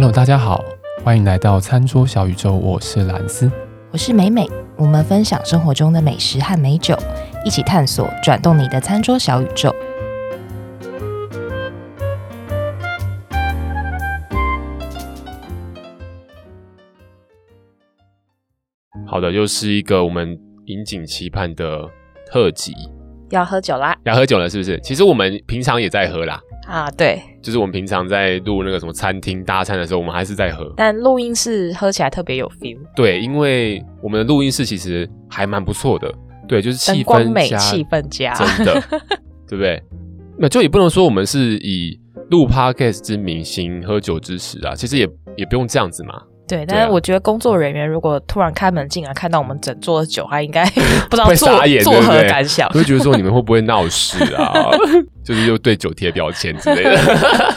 Hello，大家好，欢迎来到餐桌小宇宙，我是兰斯，我是美美，我们分享生活中的美食和美酒，一起探索转动你的餐桌小宇宙。好的，又是一个我们引颈期盼的特辑，要喝酒啦！要喝酒了，是不是？其实我们平常也在喝啦。啊，对，就是我们平常在录那个什么餐厅搭餐的时候，我们还是在喝。但录音室喝起来特别有 feel。对，因为我们的录音室其实还蛮不错的。对，就是气氛光美，气氛佳，真的，对不对？那就也不能说我们是以录 podcast 之名行喝酒之实啊，其实也也不用这样子嘛。对，但是我觉得工作人员如果突然开门进来看到我们整桌的酒，他应该 不知道作作何感想，会觉得说你们会不会闹事啊？就是又对酒贴标签之类的。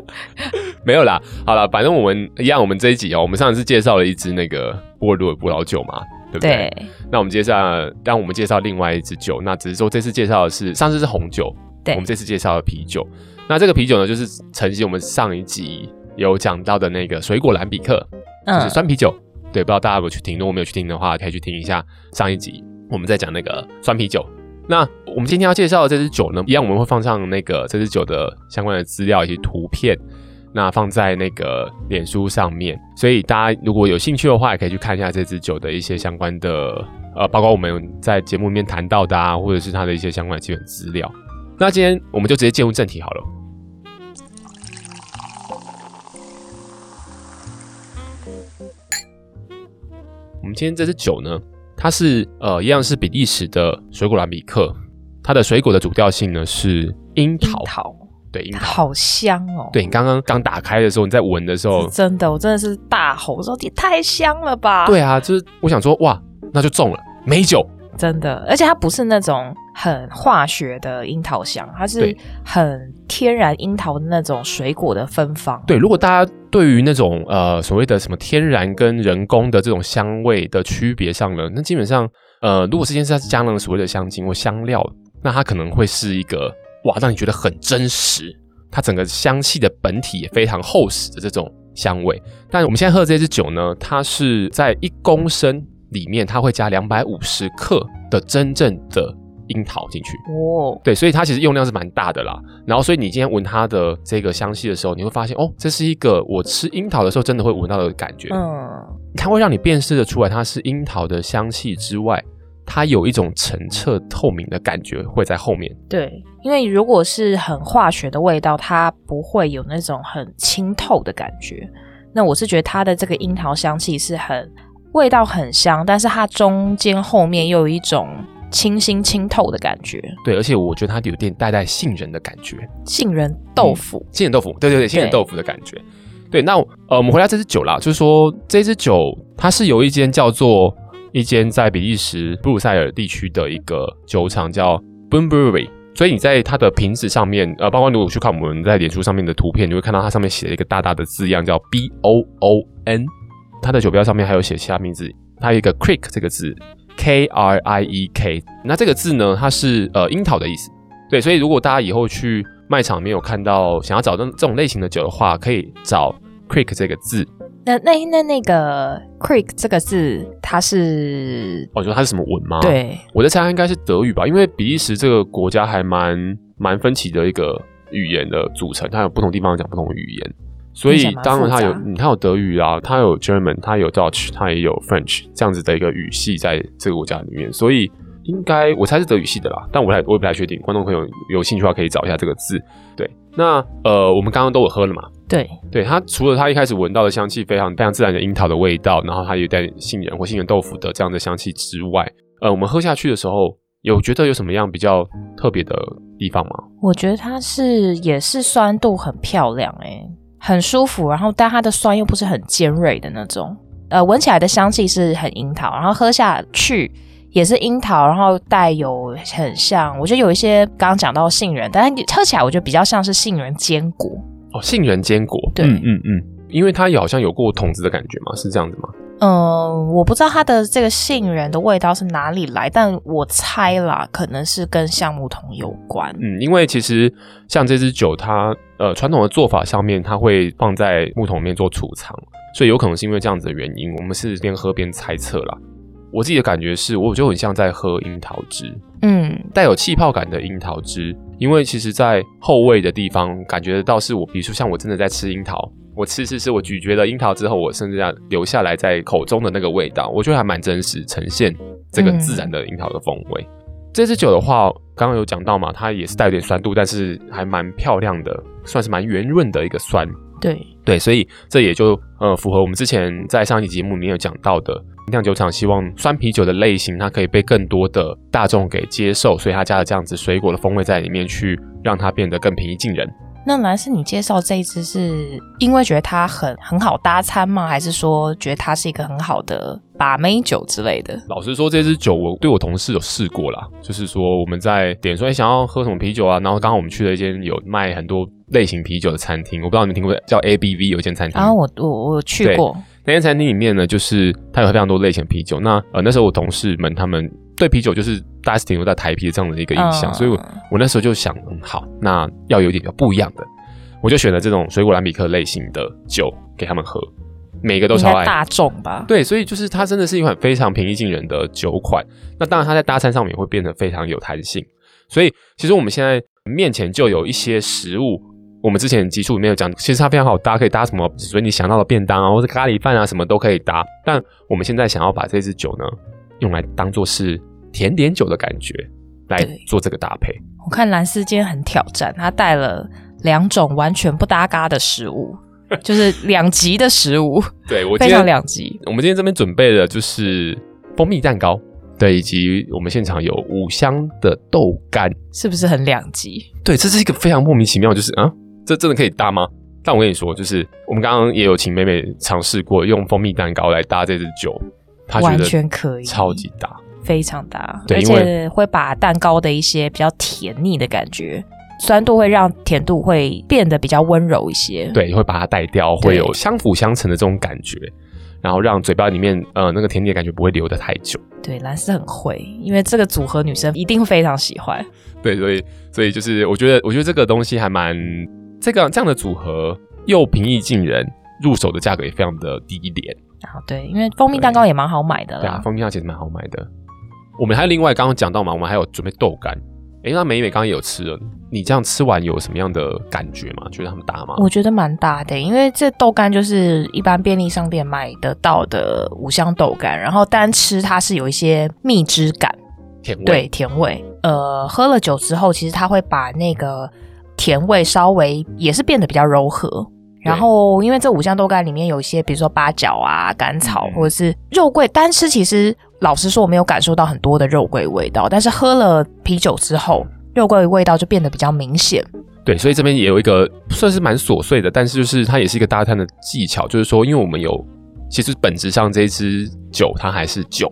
没有啦，好啦，反正我们一样，我们这一集哦，我们上次介绍了一支那个波尔多的葡萄酒嘛，对不对？对，那我们介绍，让我们介绍另外一支酒，那只是说这次介绍的是上次是红酒，对，我们这次介绍的啤酒。那这个啤酒呢，就是承袭我们上一集有讲到的那个水果蓝比克。就是酸啤酒，嗯、对，不知道大家有没有去听？如果没有去听的话，可以去听一下上一集，我们在讲那个酸啤酒。那我们今天要介绍的这支酒呢，一样我们会放上那个这支酒的相关的资料以及图片，那放在那个脸书上面。所以大家如果有兴趣的话，也可以去看一下这支酒的一些相关的，呃，包括我们在节目里面谈到的啊，或者是它的一些相关的基本资料。那今天我们就直接进入正题好了。们今天这支酒呢，它是呃一样是比利时的水果兰比克，它的水果的主调性呢是樱桃，樱桃对，樱桃好香哦。对，你刚刚刚打开的时候，你在闻的时候，真的，我真的是大吼说也太香了吧。对啊，就是我想说哇，那就中了，美酒。真的，而且它不是那种很化学的樱桃香，它是很天然樱桃的那种水果的芬芳。对，如果大家对于那种呃所谓的什么天然跟人工的这种香味的区别上呢，那基本上呃，如果这件事它是加了所谓的香精或香料，那它可能会是一个哇，让你觉得很真实，它整个香气的本体也非常厚实的这种香味。但我们现在喝的这支酒呢，它是在一公升。里面它会加两百五十克的真正的樱桃进去哦，对，所以它其实用量是蛮大的啦。然后，所以你今天闻它的这个香气的时候，你会发现哦，这是一个我吃樱桃的时候真的会闻到的感觉。嗯，它会让你辨识的出来它是樱桃的香气之外，它有一种澄澈透明的感觉会在后面。对，因为如果是很化学的味道，它不会有那种很清透的感觉。那我是觉得它的这个樱桃香气是很。味道很香，但是它中间后面又有一种清新清透的感觉。对，而且我觉得它有点带带杏仁的感觉，杏仁豆腐，嗯、杏仁豆腐，对对对，杏仁豆腐的感觉。对，那呃，我们回来这支酒啦，就是说这支酒它是有一间叫做一间在比利时布鲁塞尔地区的一个酒厂叫 Boon Brewery，所以你在它的瓶子上面，呃，包括如果去看我们在脸书上面的图片，你会看到它上面写了一个大大的字样叫 B O O N。它的酒标上面还有写其他名字，它有一个 Creek 这个字，K R I E K。那这个字呢，它是呃樱桃的意思。对，所以如果大家以后去卖场没有看到想要找这这种类型的酒的话，可以找 Creek 这个字。那那那那个 Creek 这个字，它是我觉得它是什么文吗？对，我在猜它应该是德语吧，因为比利时这个国家还蛮蛮分歧的一个语言的组成，它有不同地方讲不同的语言。所以当然它有，你看有德语啊，它有 German，它有 Dutch，它也有 French 这样子的一个语系在这个国家里面。所以应该我猜是德语系的啦，但我还我也不太确定。观众朋友有兴趣的话，可以找一下这个字。对，那呃，我们刚刚都有喝了嘛？对，对，它除了它一开始闻到的香气非常非常自然的樱桃的味道，然后它有带杏仁或杏仁豆腐的这样的香气之外，呃，我们喝下去的时候，有觉得有什么样比较特别的地方吗？我觉得它是也是酸度很漂亮诶、欸。很舒服，然后但它的酸又不是很尖锐的那种，呃，闻起来的香气是很樱桃，然后喝下去也是樱桃，然后带有很像，我觉得有一些刚刚讲到杏仁，但是喝起来我觉得比较像是杏仁坚果。哦，杏仁坚果，对，嗯嗯嗯，因为它也好像有过桶子的感觉嘛，是这样子吗？嗯，我不知道它的这个杏仁的味道是哪里来，但我猜啦，可能是跟橡木桶有关。嗯，因为其实像这支酒它，它呃传统的做法上面，它会放在木桶里面做储藏，所以有可能是因为这样子的原因，我们是边喝边猜测啦。我自己的感觉是，我觉得很像在喝樱桃汁，嗯，带有气泡感的樱桃汁。因为其实，在后味的地方，感觉得到是我，比如说像我真的在吃樱桃，我吃吃吃，我咀嚼了樱桃之后，我甚至要留下来在口中的那个味道，我觉得还蛮真实，呈现这个自然的樱桃的风味。嗯、这支酒的话，刚刚有讲到嘛，它也是带有点酸度，但是还蛮漂亮的，算是蛮圆润的一个酸。对对，所以这也就呃符合我们之前在上一集节目里面有讲到的，酿酒厂希望酸啤酒的类型它可以被更多的大众给接受，所以他加了这样子水果的风味在里面，去让它变得更平易近人。那蓝斯，你介绍这一支是因为觉得它很很好搭餐吗？还是说觉得它是一个很好的把妹酒之类的？老实说，这支酒我对我同事有试过啦，就是说我们在点说，哎，想要喝什么啤酒啊？然后刚好我们去了一间有卖很多类型啤酒的餐厅，我不知道你们听过叫 ABV 有一间餐厅。然后我我我去过那间餐厅里面呢，就是它有非常多类型啤酒。那呃那时候我同事们他们对啤酒就是大家是停留在台啤的这样的一个印象，嗯、所以我我那时候就想，嗯，好，那要有点不一样的。我就选了这种水果蓝比克类型的酒给他们喝，每个都超爱大众吧？对，所以就是它真的是一款非常平易近人的酒款。那当然，它在搭餐上面也会变得非常有弹性。所以，其实我们现在面前就有一些食物，我们之前集数里面有讲，其实它非常好搭，可以搭什么？所以你想到的便当啊，或者咖喱饭啊，什么都可以搭。但我们现在想要把这支酒呢，用来当做是甜点酒的感觉来做这个搭配。我看蓝斯今天很挑战，他带了。两种完全不搭嘎的食物，就是两极的食物。对，我非常两极。我们今天这边准备的就是蜂蜜蛋糕，对，以及我们现场有五香的豆干，是不是很两极？对，这是一个非常莫名其妙，就是啊，这真的可以搭吗？但我跟你说，就是我们刚刚也有请妹妹尝试过用蜂蜜蛋糕来搭这支酒，她觉得完全可以，超级搭，非常大，而且会把蛋糕的一些比较甜腻的感觉。酸度会让甜度会变得比较温柔一些，对，会把它带掉，会有相辅相成的这种感觉，然后让嘴巴里面呃那个甜点感觉不会留得太久。对，蓝斯很会，因为这个组合女生一定会非常喜欢。对，所以所以就是我觉得我觉得这个东西还蛮这个这样的组合又平易近人，入手的价格也非常的低廉。啊，对，因为蜂蜜蛋糕也蛮好买的啦。对啊，蜂蜜蛋糕其实蛮好买的。我们还有另外刚刚讲到嘛，我们还有准备豆干。哎，那美美刚刚也有吃了，你这样吃完有什么样的感觉吗？觉得他们搭吗？我觉得蛮大的，因为这豆干就是一般便利商店买得到的五香豆干，然后单吃它是有一些蜜汁感，甜味，对，甜味。呃，喝了酒之后，其实它会把那个甜味稍微也是变得比较柔和。然后，因为这五香豆干里面有一些，比如说八角啊、甘草，或者是肉桂，单吃其实老实说我没有感受到很多的肉桂味道，但是喝了啤酒之后，肉桂味道就变得比较明显。对，所以这边也有一个算是蛮琐碎的，但是就是它也是一个搭餐的技巧，就是说，因为我们有其实本质上这一支酒它还是酒，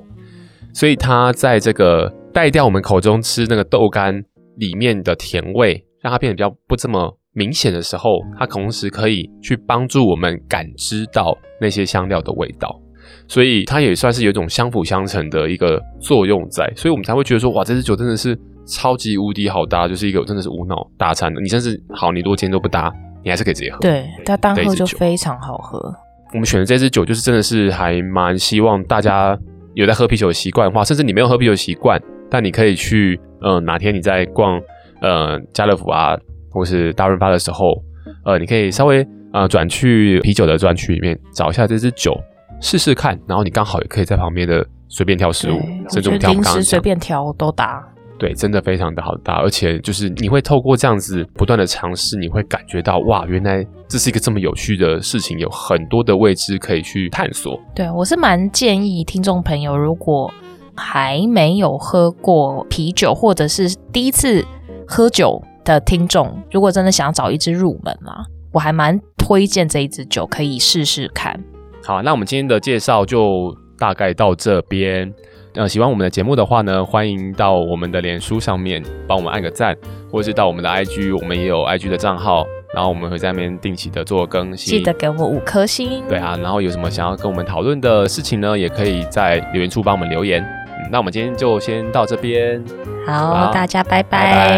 所以它在这个带掉我们口中吃那个豆干里面的甜味，让它变得比较不这么。明显的时候，它同时可以去帮助我们感知到那些香料的味道，所以它也算是有一种相辅相成的一个作用在，所以我们才会觉得说，哇，这支酒真的是超级无敌好搭，就是一个真的是无脑大餐的。你甚至好，你如果今天都不搭，你还是可以直接喝。对，它单喝就非常好喝。我们选的这支酒，就是真的是还蛮希望大家有在喝啤酒的习惯的话，甚至你没有喝啤酒的习惯，但你可以去，呃，哪天你在逛，呃，家乐福啊。或是大润发的时候，呃，你可以稍微呃转去啤酒的专区里面找一下这支酒试试看，然后你刚好也可以在旁边的随便挑食物，甚至挑零食随便挑都搭。对，真的非常的好搭，而且就是你会透过这样子不断的尝试，你会感觉到哇，原来这是一个这么有趣的事情，有很多的未知可以去探索。对，我是蛮建议听众朋友，如果还没有喝过啤酒，或者是第一次喝酒。的听众，如果真的想要找一支入门啊，我还蛮推荐这一支酒，可以试试看。好，那我们今天的介绍就大概到这边。呃，喜欢我们的节目的话呢，欢迎到我们的脸书上面帮我们按个赞，或者是到我们的 IG，我们也有 IG 的账号然后我们会在那边定期的做更新，记得给我们五颗星。对啊，然后有什么想要跟我们讨论的事情呢，也可以在留言处帮我们留言。嗯，那我们今天就先到这边，好，好大家拜拜。拜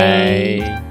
拜。